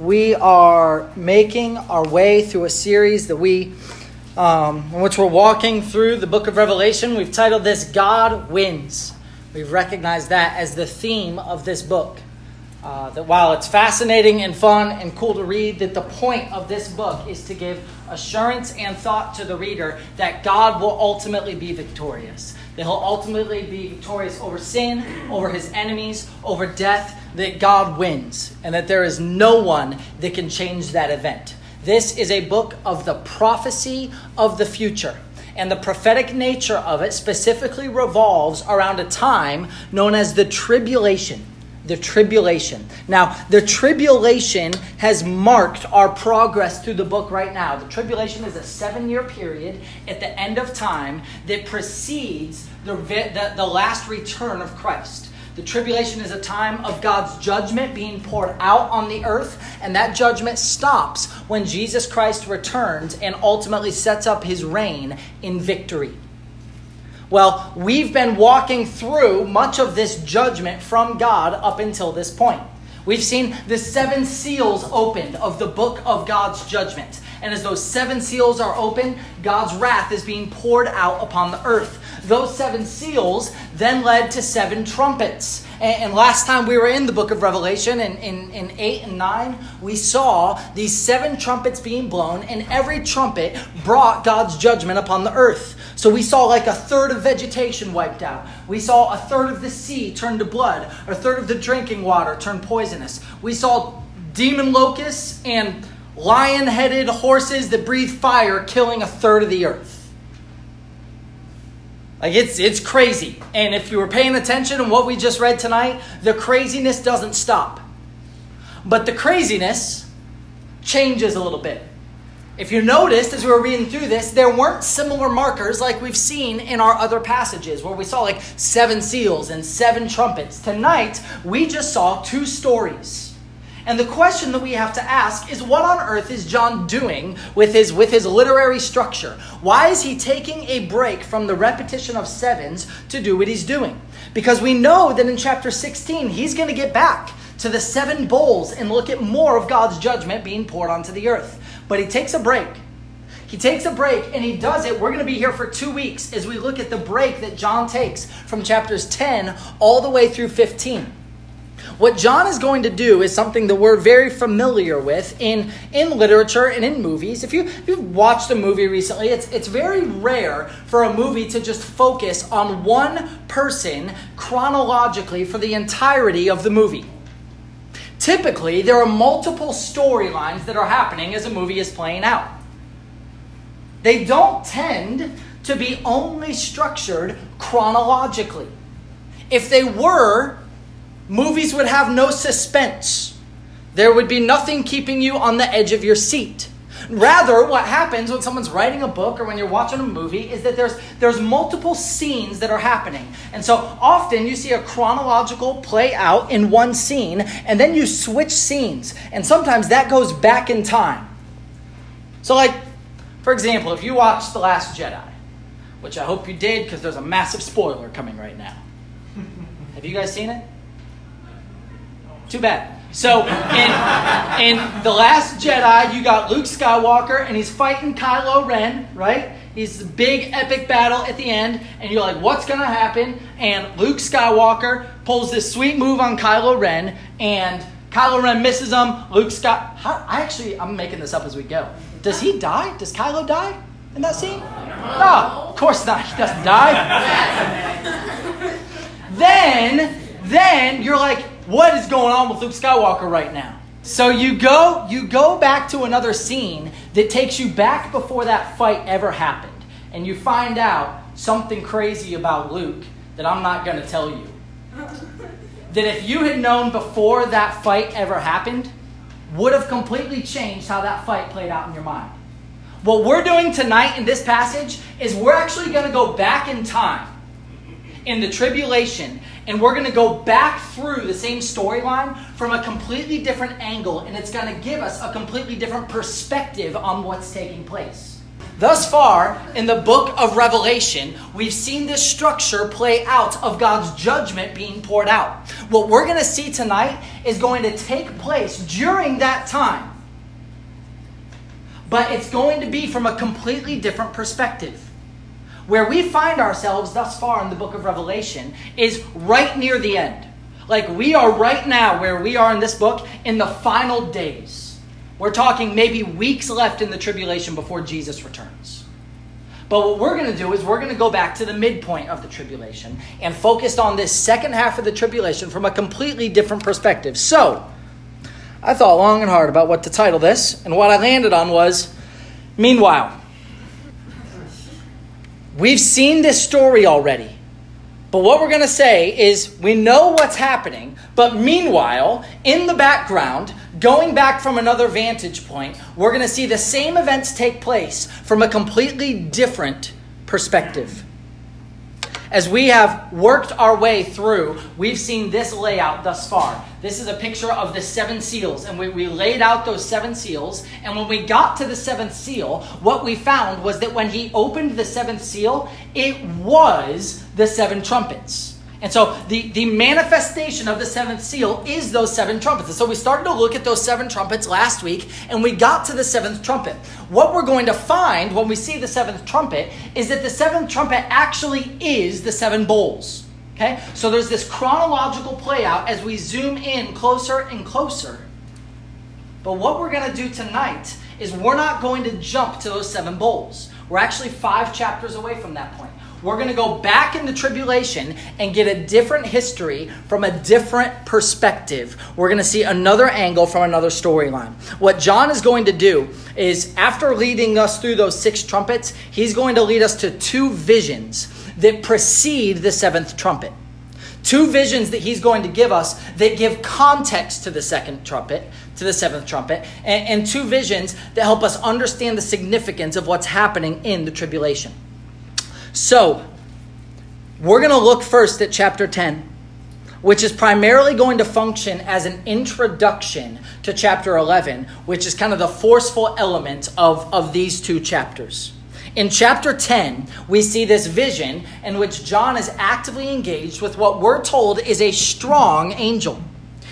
we are making our way through a series that we, um, in which we're walking through the book of Revelation. We've titled this God Wins. We've recognized that as the theme of this book. Uh, that while it's fascinating and fun and cool to read, that the point of this book is to give assurance and thought to the reader that God will ultimately be victorious. That he'll ultimately be victorious over sin, over his enemies, over death, that God wins, and that there is no one that can change that event. This is a book of the prophecy of the future. And the prophetic nature of it specifically revolves around a time known as the tribulation the tribulation. Now, the tribulation has marked our progress through the book right now. The tribulation is a seven year period at the end of time that precedes the, the, the last return of Christ. The tribulation is a time of God's judgment being poured out on the earth, and that judgment stops when Jesus Christ returns and ultimately sets up his reign in victory. Well, we've been walking through much of this judgment from God up until this point. We've seen the seven seals opened of the book of God's judgment. And as those seven seals are opened, God's wrath is being poured out upon the earth. Those seven seals then led to seven trumpets. And, last time we were in the book of Revelation, in, in, in 8 and 9, we saw these seven trumpets being blown, and every trumpet brought God's judgment upon the earth. So we saw like a third of vegetation wiped out. We saw a third of the sea turn to blood, a third of the drinking water turn poisonous. We saw demon locusts and lion headed horses that breathe fire killing a third of the earth. Like it's it's crazy. And if you were paying attention in what we just read tonight, the craziness doesn't stop. But the craziness changes a little bit. If you noticed as we were reading through this, there weren't similar markers like we've seen in our other passages where we saw like seven seals and seven trumpets. Tonight, we just saw two stories and the question that we have to ask is what on earth is John doing with his, with his literary structure? Why is he taking a break from the repetition of sevens to do what he's doing? Because we know that in chapter 16, he's going to get back to the seven bowls and look at more of God's judgment being poured onto the earth. But he takes a break. He takes a break and he does it. We're going to be here for two weeks as we look at the break that John takes from chapters 10 all the way through 15. What John is going to do is something that we're very familiar with in, in literature and in movies. If, you, if you've watched a movie recently, it's, it's very rare for a movie to just focus on one person chronologically for the entirety of the movie. Typically, there are multiple storylines that are happening as a movie is playing out. They don't tend to be only structured chronologically. If they were, movies would have no suspense. There would be nothing keeping you on the edge of your seat. Rather, what happens when someone's writing a book or when you're watching a movie is that there's, there's multiple scenes that are happening. And so often you see a chronological play out in one scene, and then you switch scenes. And sometimes that goes back in time. So, like, for example, if you watched The Last Jedi, which I hope you did because there's a massive spoiler coming right now. Have you guys seen it? Too bad. So in, in The Last Jedi, you got Luke Skywalker, and he's fighting Kylo Ren, right? He's a big epic battle at the end, and you're like, what's going to happen? And Luke Skywalker pulls this sweet move on Kylo Ren, and Kylo Ren misses him. Luke. How, I actually, I'm making this up as we go. Does he die? Does Kylo die in that scene? No, of course not. He doesn't die. then, then you're like, what is going on with Luke Skywalker right now? So you go you go back to another scene that takes you back before that fight ever happened and you find out something crazy about Luke that I'm not going to tell you. that if you had known before that fight ever happened, would have completely changed how that fight played out in your mind. What we're doing tonight in this passage is we're actually going to go back in time in the tribulation and we're going to go back through the same storyline from a completely different angle, and it's going to give us a completely different perspective on what's taking place. Thus far, in the book of Revelation, we've seen this structure play out of God's judgment being poured out. What we're going to see tonight is going to take place during that time. But it's going to be from a completely different perspective. Where we find ourselves thus far in the book of Revelation is right near the end. Like we are right now, where we are in this book, in the final days. We're talking maybe weeks left in the tribulation before Jesus returns. But what we're going to do is we're going to go back to the midpoint of the tribulation and focus on this second half of the tribulation from a completely different perspective. So, I thought long and hard about what to title this, and what I landed on was Meanwhile. We've seen this story already. But what we're going to say is we know what's happening, but meanwhile, in the background, going back from another vantage point, we're going to see the same events take place from a completely different perspective. As we have worked our way through, we've seen this layout thus far. This is a picture of the seven seals, and we, we laid out those seven seals. And when we got to the seventh seal, what we found was that when he opened the seventh seal, it was the seven trumpets. And so the, the manifestation of the seventh seal is those seven trumpets. And so we started to look at those seven trumpets last week, and we got to the seventh trumpet. What we're going to find when we see the seventh trumpet is that the seventh trumpet actually is the seven bowls. Okay? So there's this chronological play out as we zoom in closer and closer. But what we're going to do tonight is we're not going to jump to those seven bowls. We're actually five chapters away from that point. We're going to go back in the tribulation and get a different history from a different perspective. We're going to see another angle from another storyline. What John is going to do is, after leading us through those six trumpets, he's going to lead us to two visions that precede the seventh trumpet. Two visions that he's going to give us that give context to the second trumpet, to the seventh trumpet, and, and two visions that help us understand the significance of what's happening in the tribulation. So, we're going to look first at chapter 10, which is primarily going to function as an introduction to chapter 11, which is kind of the forceful element of, of these two chapters. In chapter 10, we see this vision in which John is actively engaged with what we're told is a strong angel.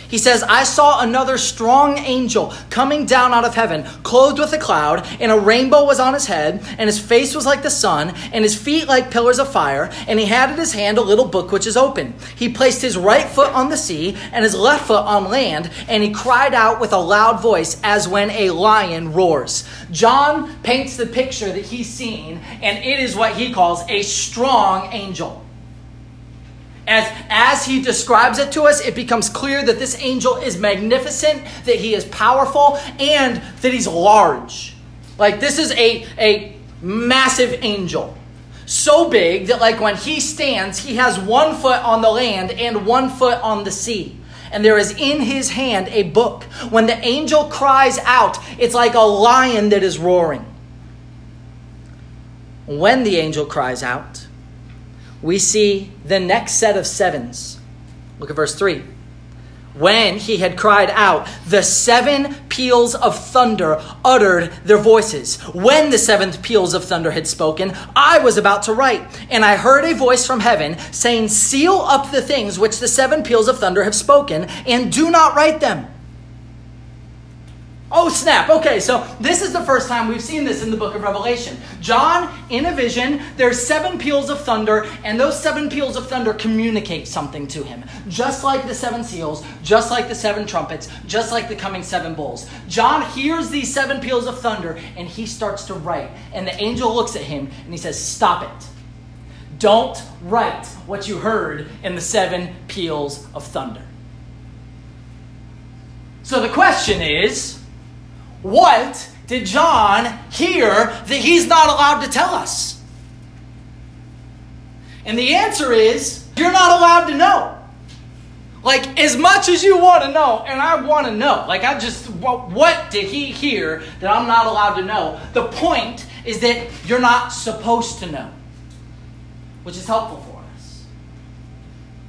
He says, I saw another strong angel coming down out of heaven, clothed with a cloud, and a rainbow was on his head, and his face was like the sun, and his feet like pillars of fire, and he had in his hand a little book which is open. He placed his right foot on the sea, and his left foot on land, and he cried out with a loud voice as when a lion roars. John paints the picture that he's seen, and it is what he calls a strong angel. As, as he describes it to us, it becomes clear that this angel is magnificent, that he is powerful, and that he's large. Like, this is a, a massive angel. So big that, like, when he stands, he has one foot on the land and one foot on the sea. And there is in his hand a book. When the angel cries out, it's like a lion that is roaring. When the angel cries out, we see the next set of sevens. Look at verse 3. When he had cried out, the seven peals of thunder uttered their voices. When the seventh peals of thunder had spoken, I was about to write, and I heard a voice from heaven saying, Seal up the things which the seven peals of thunder have spoken, and do not write them. Oh, snap. Okay, so this is the first time we've seen this in the book of Revelation. John, in a vision, there's seven peals of thunder, and those seven peals of thunder communicate something to him. Just like the seven seals, just like the seven trumpets, just like the coming seven bowls. John hears these seven peals of thunder, and he starts to write. And the angel looks at him, and he says, Stop it. Don't write what you heard in the seven peals of thunder. So the question is, what did John hear that he's not allowed to tell us? And the answer is you're not allowed to know. Like, as much as you want to know, and I want to know, like, I just, what, what did he hear that I'm not allowed to know? The point is that you're not supposed to know, which is helpful for us.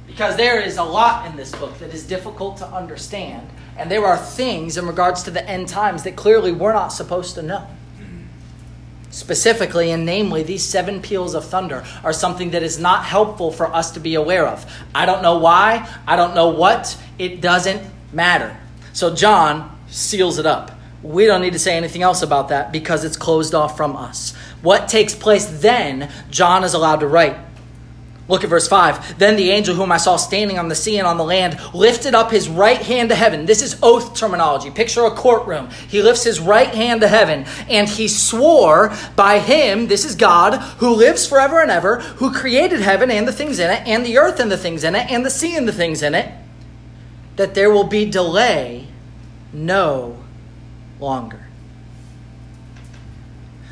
Because there is a lot in this book that is difficult to understand and there are things in regards to the end times that clearly we're not supposed to know. Specifically and namely, these seven peals of thunder are something that is not helpful for us to be aware of. I don't know why, I don't know what, it doesn't matter. So John seals it up. We don't need to say anything else about that because it's closed off from us. What takes place then, John is allowed to write. Look at verse 5. Then the angel whom I saw standing on the sea and on the land lifted up his right hand to heaven. This is oath terminology. Picture a courtroom. He lifts his right hand to heaven and he swore by him, this is God, who lives forever and ever, who created heaven and the things in it, and the earth and the things in it, and the sea and the things in it, that there will be delay no longer.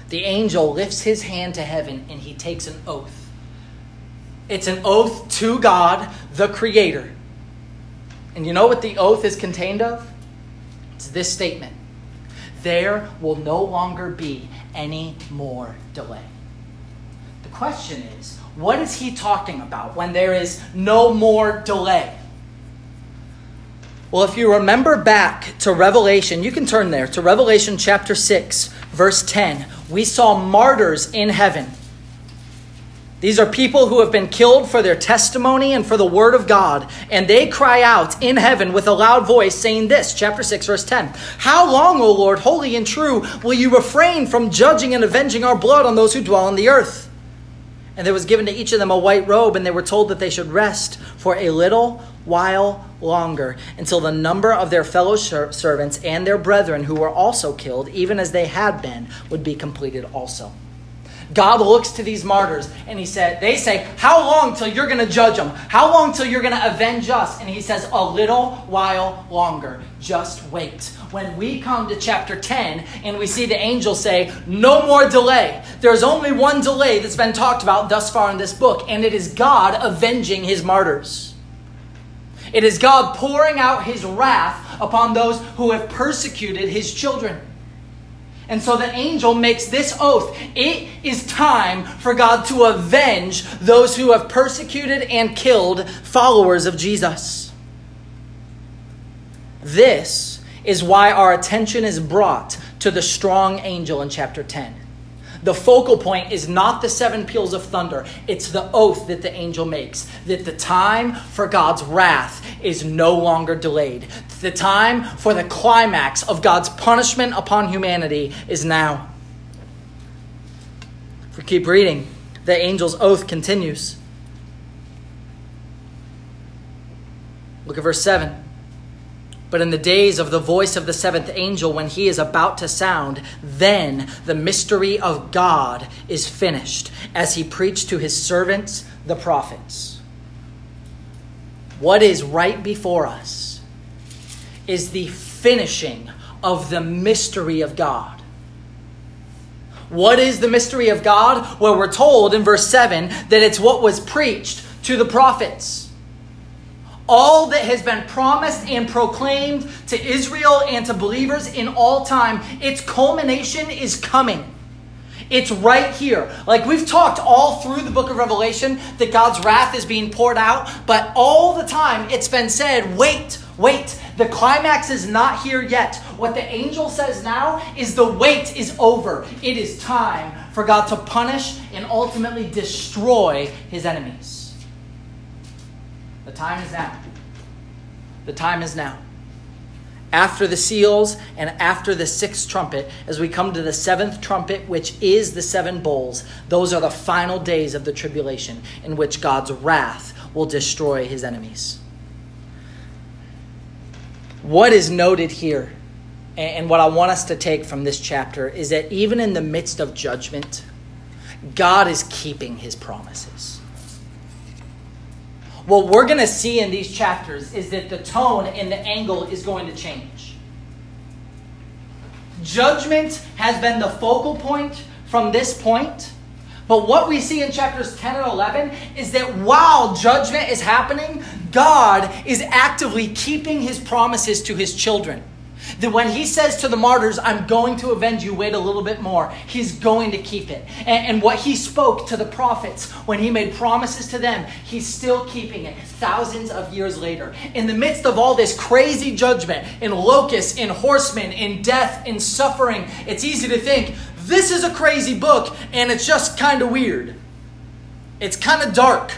The angel lifts his hand to heaven and he takes an oath. It's an oath to God, the Creator. And you know what the oath is contained of? It's this statement There will no longer be any more delay. The question is, what is he talking about when there is no more delay? Well, if you remember back to Revelation, you can turn there to Revelation chapter 6, verse 10. We saw martyrs in heaven. These are people who have been killed for their testimony and for the word of God. And they cry out in heaven with a loud voice, saying this, chapter 6, verse 10 How long, O Lord, holy and true, will you refrain from judging and avenging our blood on those who dwell on the earth? And there was given to each of them a white robe, and they were told that they should rest for a little while longer, until the number of their fellow servants and their brethren who were also killed, even as they had been, would be completed also. God looks to these martyrs and he said, they say, How long till you're going to judge them? How long till you're going to avenge us? And he says, A little while longer. Just wait. When we come to chapter 10 and we see the angel say, No more delay. There's only one delay that's been talked about thus far in this book, and it is God avenging his martyrs. It is God pouring out his wrath upon those who have persecuted his children. And so the angel makes this oath it is time for God to avenge those who have persecuted and killed followers of Jesus. This is why our attention is brought to the strong angel in chapter 10. The focal point is not the seven peals of thunder, it's the oath that the angel makes that the time for God's wrath is no longer delayed. The time for the climax of God's punishment upon humanity is now. If we keep reading, the angel's oath continues. Look at verse 7. But in the days of the voice of the seventh angel, when he is about to sound, then the mystery of God is finished, as he preached to his servants, the prophets. What is right before us is the finishing of the mystery of God. What is the mystery of God? Well, we're told in verse 7 that it's what was preached to the prophets all that has been promised and proclaimed to Israel and to believers in all time, its culmination is coming. It's right here. Like we've talked all through the book of Revelation that God's wrath is being poured out, but all the time it's been said, wait, wait, the climax is not here yet. What the angel says now is the wait is over. It is time for God to punish and ultimately destroy his enemies. The time is now. The time is now. After the seals and after the sixth trumpet, as we come to the seventh trumpet, which is the seven bowls, those are the final days of the tribulation in which God's wrath will destroy his enemies. What is noted here, and what I want us to take from this chapter, is that even in the midst of judgment, God is keeping his promises what we're going to see in these chapters is that the tone and the angle is going to change. Judgment has been the focal point from this point. But what we see in chapters 10 and 11 is that while judgment is happening, God is actively keeping his promises to his children. That when he says to the martyrs, I'm going to avenge you, wait a little bit more, he's going to keep it. And, and what he spoke to the prophets when he made promises to them, he's still keeping it thousands of years later. In the midst of all this crazy judgment, in locusts, in horsemen, in death, in suffering, it's easy to think, this is a crazy book and it's just kind of weird. It's kind of dark.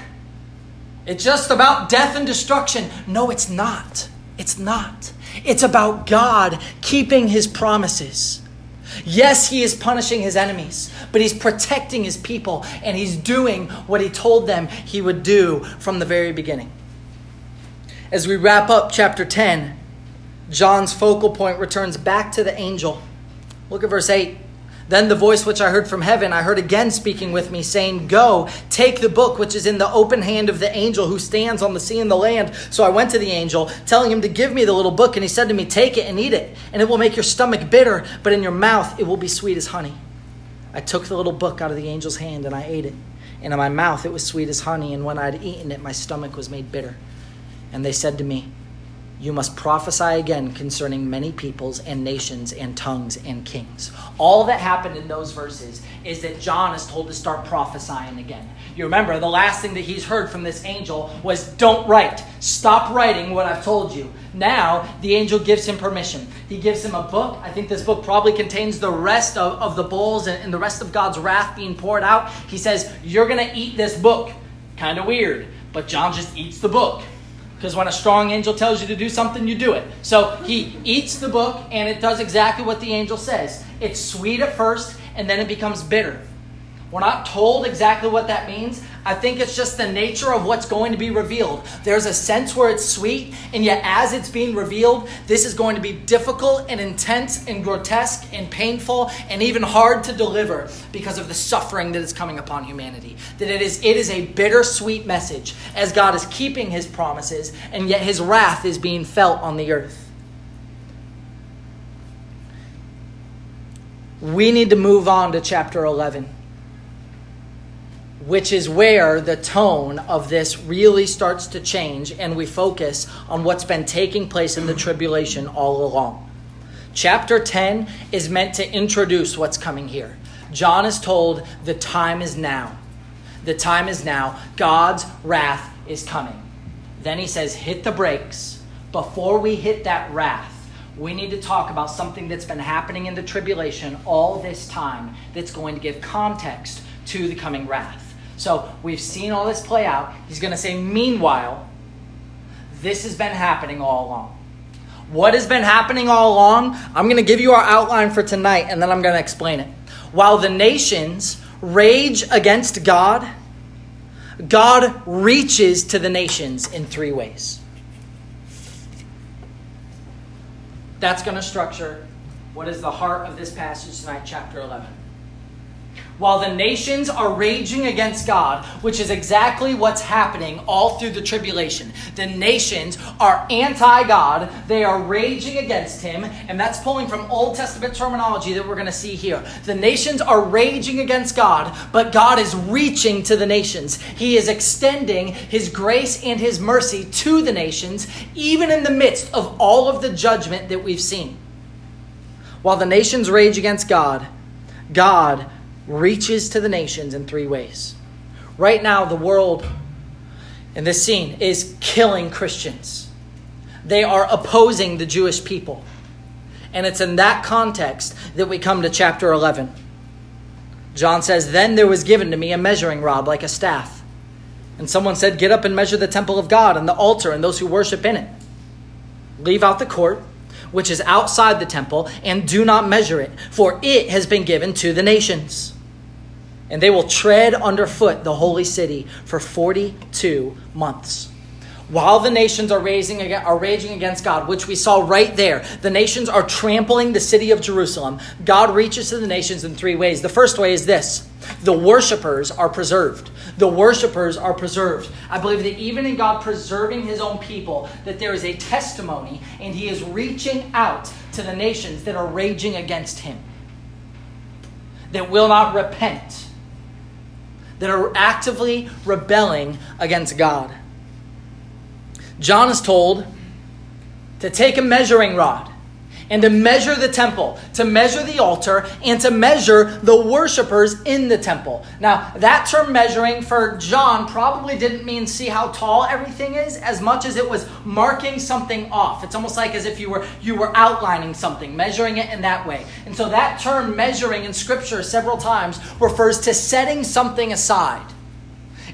It's just about death and destruction. No, it's not. It's not. It's about God keeping his promises. Yes, he is punishing his enemies, but he's protecting his people and he's doing what he told them he would do from the very beginning. As we wrap up chapter 10, John's focal point returns back to the angel. Look at verse 8. Then the voice which I heard from heaven, I heard again speaking with me, saying, Go, take the book which is in the open hand of the angel who stands on the sea and the land. So I went to the angel, telling him to give me the little book, and he said to me, Take it and eat it, and it will make your stomach bitter, but in your mouth it will be sweet as honey. I took the little book out of the angel's hand, and I ate it. And in my mouth it was sweet as honey, and when I had eaten it, my stomach was made bitter. And they said to me, you must prophesy again concerning many peoples and nations and tongues and kings. All that happened in those verses is that John is told to start prophesying again. You remember, the last thing that he's heard from this angel was, Don't write. Stop writing what I've told you. Now, the angel gives him permission. He gives him a book. I think this book probably contains the rest of, of the bowls and, and the rest of God's wrath being poured out. He says, You're going to eat this book. Kind of weird, but John just eats the book. Because when a strong angel tells you to do something, you do it. So he eats the book, and it does exactly what the angel says. It's sweet at first, and then it becomes bitter. We're not told exactly what that means. I think it's just the nature of what's going to be revealed. There's a sense where it's sweet, and yet as it's being revealed, this is going to be difficult and intense and grotesque and painful and even hard to deliver because of the suffering that is coming upon humanity. That it is it is a bittersweet message as God is keeping his promises, and yet his wrath is being felt on the earth. We need to move on to chapter 11 which is where the tone of this really starts to change and we focus on what's been taking place in the tribulation all along. Chapter 10 is meant to introduce what's coming here. John is told the time is now. The time is now. God's wrath is coming. Then he says, hit the brakes. Before we hit that wrath, we need to talk about something that's been happening in the tribulation all this time that's going to give context to the coming wrath. So we've seen all this play out. He's going to say, meanwhile, this has been happening all along. What has been happening all along? I'm going to give you our outline for tonight and then I'm going to explain it. While the nations rage against God, God reaches to the nations in three ways. That's going to structure what is the heart of this passage tonight, chapter 11 while the nations are raging against God, which is exactly what's happening all through the tribulation. The nations are anti God, they are raging against Him, and that's pulling from Old Testament terminology that we're going to see here. The nations are raging against God, but God is reaching to the nations. He is extending His grace and His mercy to the nations, even in the midst of all of the judgment that we've seen. While the nations rage against God, God reaches to the nations in three ways. Right now, the world in this scene is killing Christians, they are opposing the Jewish people. And it's in that context that we come to chapter 11. John says, Then there was given to me a measuring rod like a staff. And someone said, Get up and measure the temple of God and the altar and those who worship in it. Leave out the court which is outside the temple, and do not measure it, for it has been given to the nations. And they will tread underfoot the holy city for 42 months. While the nations are, raising, are raging against God, which we saw right there, the nations are trampling the city of Jerusalem. God reaches to the nations in three ways. The first way is this the worshipers are preserved. The worshipers are preserved. I believe that even in God preserving his own people, that there is a testimony and he is reaching out to the nations that are raging against him, that will not repent, that are actively rebelling against God. John is told to take a measuring rod and to measure the temple, to measure the altar, and to measure the worshipers in the temple. Now, that term measuring for John probably didn't mean see how tall everything is as much as it was marking something off. It's almost like as if you were you were outlining something, measuring it in that way. And so that term measuring in scripture several times refers to setting something aside.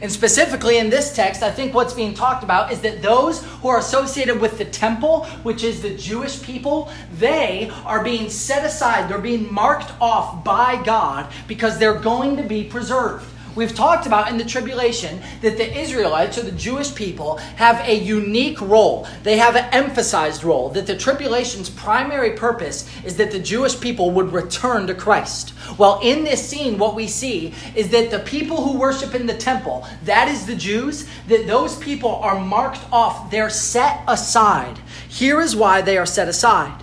And specifically in this text, I think what's being talked about is that those who are associated with the temple, which is the Jewish people, they are being set aside. They're being marked off by God because they're going to be preserved. We've talked about in the tribulation that the Israelites or the Jewish people have a unique role. They have an emphasized role. That the tribulation's primary purpose is that the Jewish people would return to Christ. Well, in this scene, what we see is that the people who worship in the temple, that is the Jews, that those people are marked off. They're set aside. Here is why they are set aside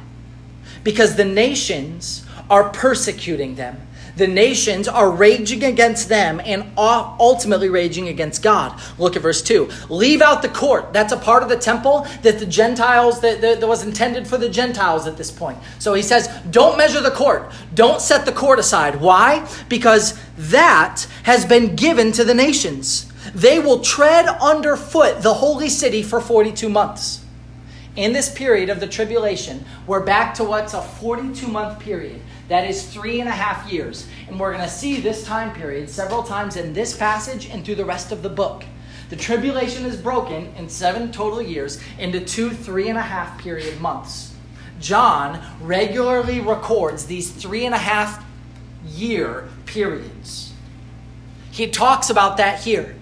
because the nations are persecuting them the nations are raging against them and ultimately raging against God. Look at verse 2. Leave out the court. That's a part of the temple that the Gentiles, that, that, that was intended for the Gentiles at this point. So he says, don't measure the court. Don't set the court aside. Why? Because that has been given to the nations. They will tread underfoot the holy city for 42 months. In this period of the tribulation, we're back to what's a 42 month period that is three and a half years. And we're going to see this time period several times in this passage and through the rest of the book. The tribulation is broken in seven total years into two three and a half period months. John regularly records these three and a half year periods. He talks about that here.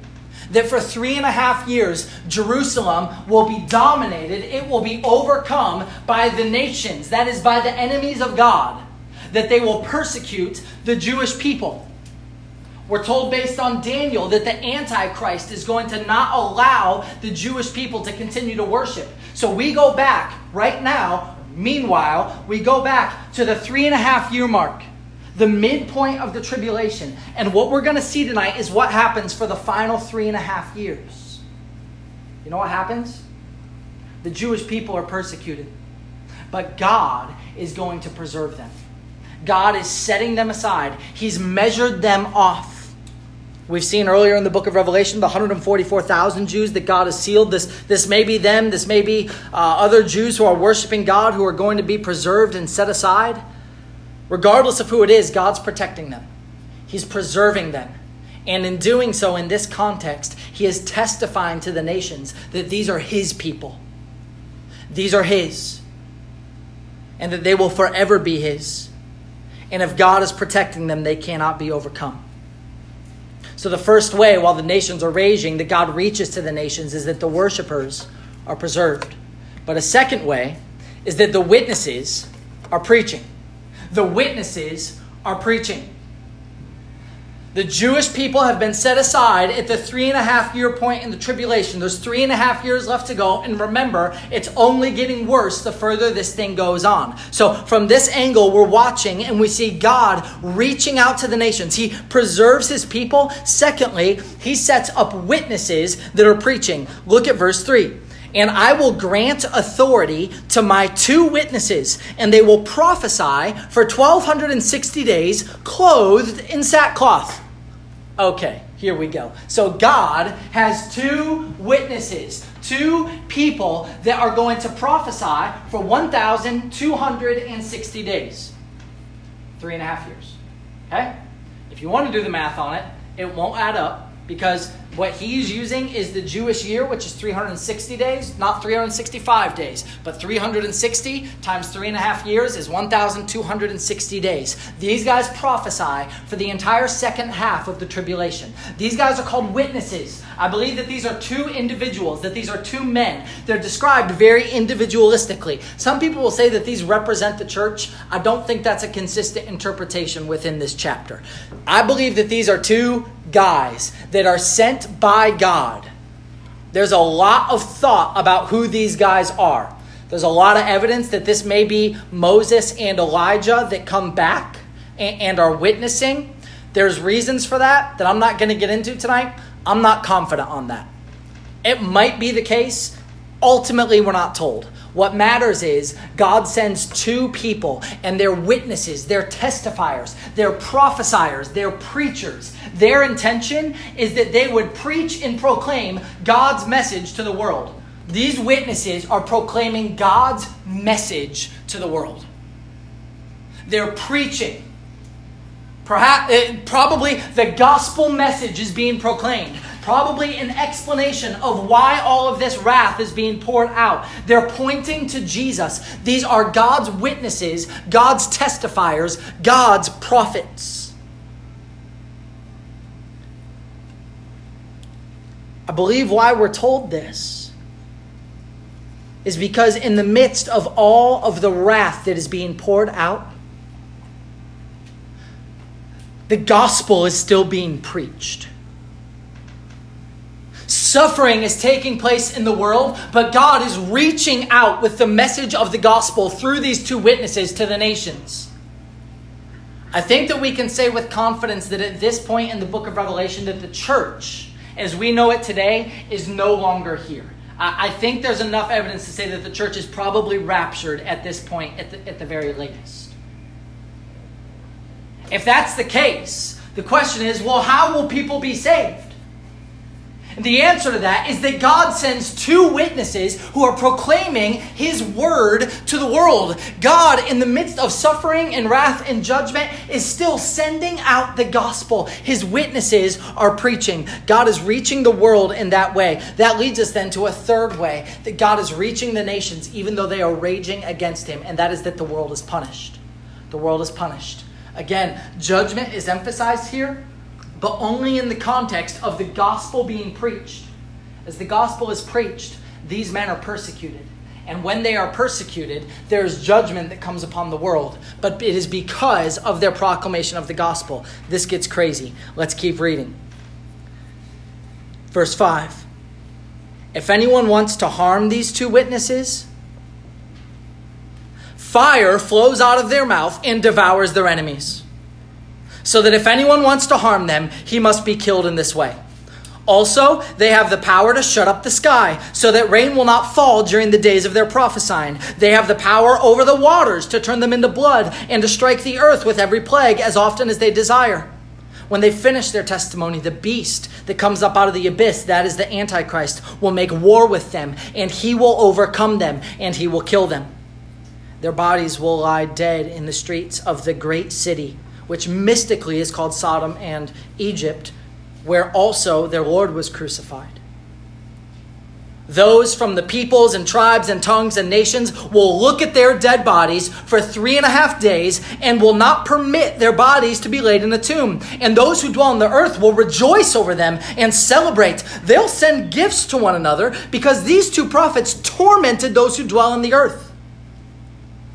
That for three and a half years, Jerusalem will be dominated, it will be overcome by the nations, that is, by the enemies of God that they will persecute the Jewish people. We're told based on Daniel that the Antichrist is going to not allow the Jewish people to continue to worship. So we go back right now, meanwhile, we go back to the three and a half year mark, the midpoint of the tribulation. And what we're going to see tonight is what happens for the final three and a half years. You know what happens? The Jewish people are persecuted, but God is going to preserve them. God is setting them aside, He's measured them off. We've seen earlier in the book of Revelation the 144,000 Jews that God has sealed. This, this may be them, this may be uh, other Jews who are worshiping God who are going to be preserved and set aside. Regardless of who it is, God's protecting them, He's preserving them. And in doing so, in this context, He is testifying to the nations that these are His people. These are His. And that they will forever be His. And if God is protecting them, they cannot be overcome. So, the first way, while the nations are raging, that God reaches to the nations is that the worshipers are preserved. But a second way is that the witnesses are preaching. The witnesses are preaching. The Jewish people have been set aside at the three and a half year point in the tribulation. There's three and a half years left to go. And remember, it's only getting worse the further this thing goes on. So, from this angle, we're watching and we see God reaching out to the nations. He preserves his people. Secondly, he sets up witnesses that are preaching. Look at verse 3 and I will grant authority to my two witnesses, and they will prophesy for 1260 days, clothed in sackcloth. Okay, here we go. So God has two witnesses, two people that are going to prophesy for 1,260 days. Three and a half years. Okay? If you want to do the math on it, it won't add up because what he's using is the Jewish year, which is 360 days, not 365 days, but 360 times three and a half years is 1,260 days. These guys prophesy for the entire second half of the tribulation. These guys are called witnesses. I believe that these are two individuals, that these are two men. They're described very individualistically. Some people will say that these represent the church. I don't think that's a consistent interpretation within this chapter. I believe that these are two guys that are sent by God. There's a lot of thought about who these guys are. There's a lot of evidence that this may be Moses and Elijah that come back and are witnessing. There's reasons for that that I'm not going to get into tonight. I'm not confident on that. It might be the case. Ultimately, we're not told. What matters is God sends two people, and they're witnesses, they're testifiers, they're prophesiers, they're preachers. Their intention is that they would preach and proclaim God's message to the world. These witnesses are proclaiming God's message to the world. They're preaching. Perhaps, eh, probably the gospel message is being proclaimed probably an explanation of why all of this wrath is being poured out. They're pointing to Jesus. These are God's witnesses, God's testifiers, God's prophets. I believe why we're told this is because in the midst of all of the wrath that is being poured out, the gospel is still being preached. Suffering is taking place in the world, but God is reaching out with the message of the gospel through these two witnesses to the nations. I think that we can say with confidence that at this point in the book of Revelation that the church, as we know it today, is no longer here. I think there's enough evidence to say that the church is probably raptured at this point, at the, at the very latest. If that's the case, the question is well, how will people be saved? The answer to that is that God sends two witnesses who are proclaiming His word to the world. God, in the midst of suffering and wrath and judgment, is still sending out the gospel. His witnesses are preaching. God is reaching the world in that way. That leads us then to a third way that God is reaching the nations even though they are raging against Him, and that is that the world is punished. The world is punished. Again, judgment is emphasized here but only in the context of the gospel being preached. As the gospel is preached, these men are persecuted. And when they are persecuted, there is judgment that comes upon the world. But it is because of their proclamation of the gospel. This gets crazy. Let's keep reading. Verse 5 If anyone wants to harm these two witnesses, fire flows out of their mouth and devours their enemies so that if anyone wants to harm them, he must be killed in this way. Also, they have the power to shut up the sky, so that rain will not fall during the days of their prophesying. They have the power over the waters to turn them into blood, and to strike the earth with every plague as often as they desire. When they finish their testimony, the beast that comes up out of the abyss, that is the Antichrist, will make war with them, and he will overcome them, and he will kill them. Their bodies will lie dead in the streets of the great city which mystically is called Sodom and Egypt, where also their Lord was crucified. Those from the peoples and tribes and tongues and nations will look at their dead bodies for three and a half days and will not permit their bodies to be laid in a tomb. And those who dwell on the earth will rejoice over them and celebrate. They'll send gifts to one another because these two prophets tormented those who dwell on the earth.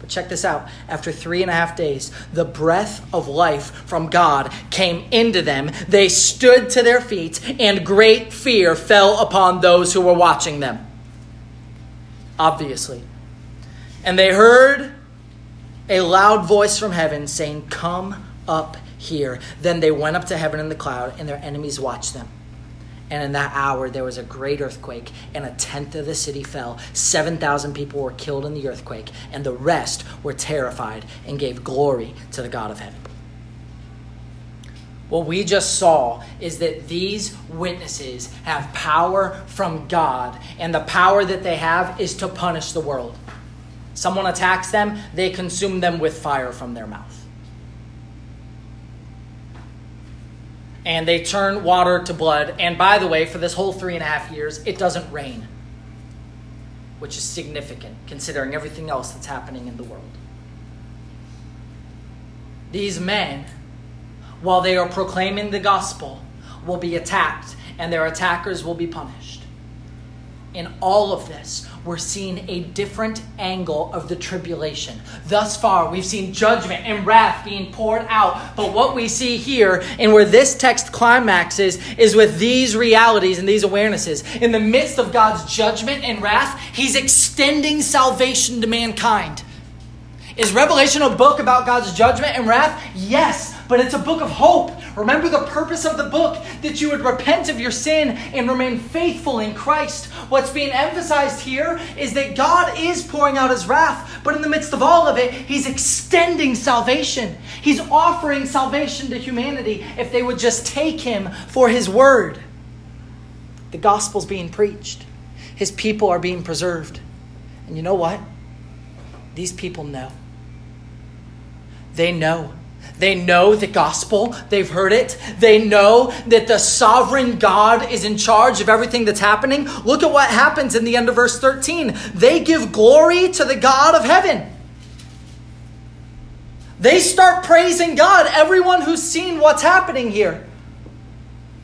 But check this out. After three and a half days, the breath of life from God came into them. They stood to their feet, and great fear fell upon those who were watching them. Obviously. And they heard a loud voice from heaven saying, Come up here. Then they went up to heaven in the cloud, and their enemies watched them. And in that hour, there was a great earthquake, and a tenth of the city fell. 7,000 people were killed in the earthquake, and the rest were terrified and gave glory to the God of heaven. What we just saw is that these witnesses have power from God, and the power that they have is to punish the world. Someone attacks them, they consume them with fire from their mouth. And they turn water to blood. And by the way, for this whole three and a half years, it doesn't rain, which is significant considering everything else that's happening in the world. These men, while they are proclaiming the gospel, will be attacked, and their attackers will be punished. In all of this, we're seeing a different angle of the tribulation. Thus far, we've seen judgment and wrath being poured out. But what we see here, and where this text climaxes, is with these realities and these awarenesses. In the midst of God's judgment and wrath, He's extending salvation to mankind. Is Revelation a book about God's judgment and wrath? Yes, but it's a book of hope. Remember the purpose of the book that you would repent of your sin and remain faithful in Christ. What's being emphasized here is that God is pouring out his wrath, but in the midst of all of it, he's extending salvation. He's offering salvation to humanity if they would just take him for his word. The gospel's being preached, his people are being preserved. And you know what? These people know. They know. They know the gospel. They've heard it. They know that the sovereign God is in charge of everything that's happening. Look at what happens in the end of verse 13. They give glory to the God of heaven. They start praising God, everyone who's seen what's happening here.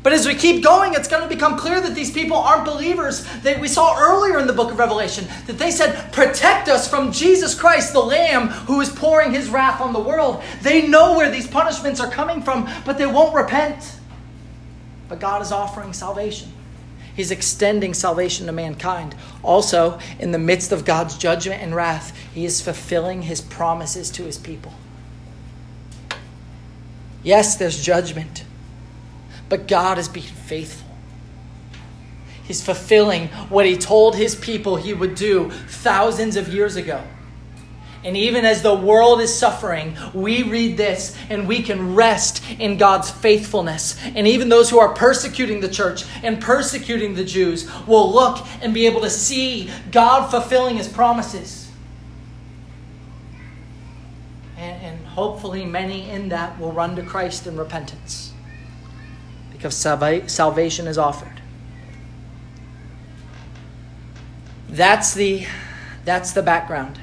But as we keep going, it's going to become clear that these people aren't believers. That we saw earlier in the book of Revelation that they said, Protect us from Jesus Christ, the Lamb who is pouring his wrath on the world. They know where these punishments are coming from, but they won't repent. But God is offering salvation. He's extending salvation to mankind. Also, in the midst of God's judgment and wrath, He is fulfilling His promises to His people. Yes, there's judgment. But God is being faithful. He's fulfilling what He told His people He would do thousands of years ago. And even as the world is suffering, we read this and we can rest in God's faithfulness. And even those who are persecuting the church and persecuting the Jews will look and be able to see God fulfilling his promises. And, and hopefully, many in that will run to Christ in repentance because salvation is offered. That's the, that's the background.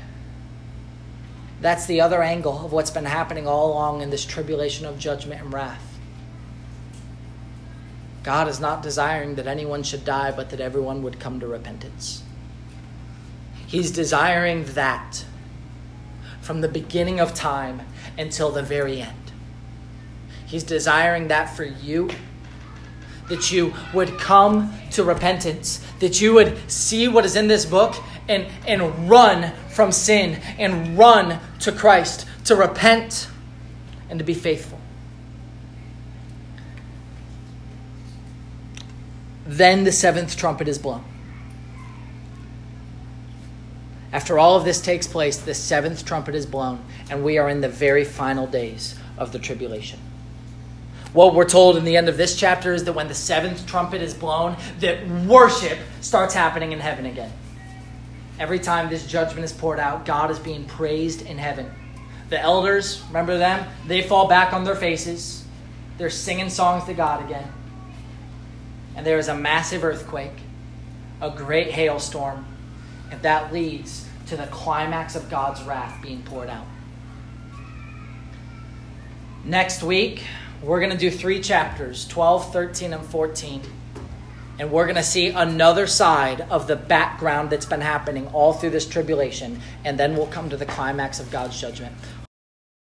That's the other angle of what's been happening all along in this tribulation of judgment and wrath. God is not desiring that anyone should die, but that everyone would come to repentance. He's desiring that from the beginning of time until the very end. He's desiring that for you that you would come to repentance, that you would see what is in this book and, and run from sin and run to Christ, to repent and to be faithful. Then the seventh trumpet is blown. After all of this takes place, the seventh trumpet is blown, and we are in the very final days of the tribulation. What we're told in the end of this chapter is that when the seventh trumpet is blown, that worship starts happening in heaven again. Every time this judgment is poured out, God is being praised in heaven. The elders, remember them? They fall back on their faces. They're singing songs to God again. And there is a massive earthquake, a great hailstorm, and that leads to the climax of God's wrath being poured out. Next week, we're going to do three chapters 12, 13, and 14. And we're going to see another side of the background that's been happening all through this tribulation. And then we'll come to the climax of God's judgment.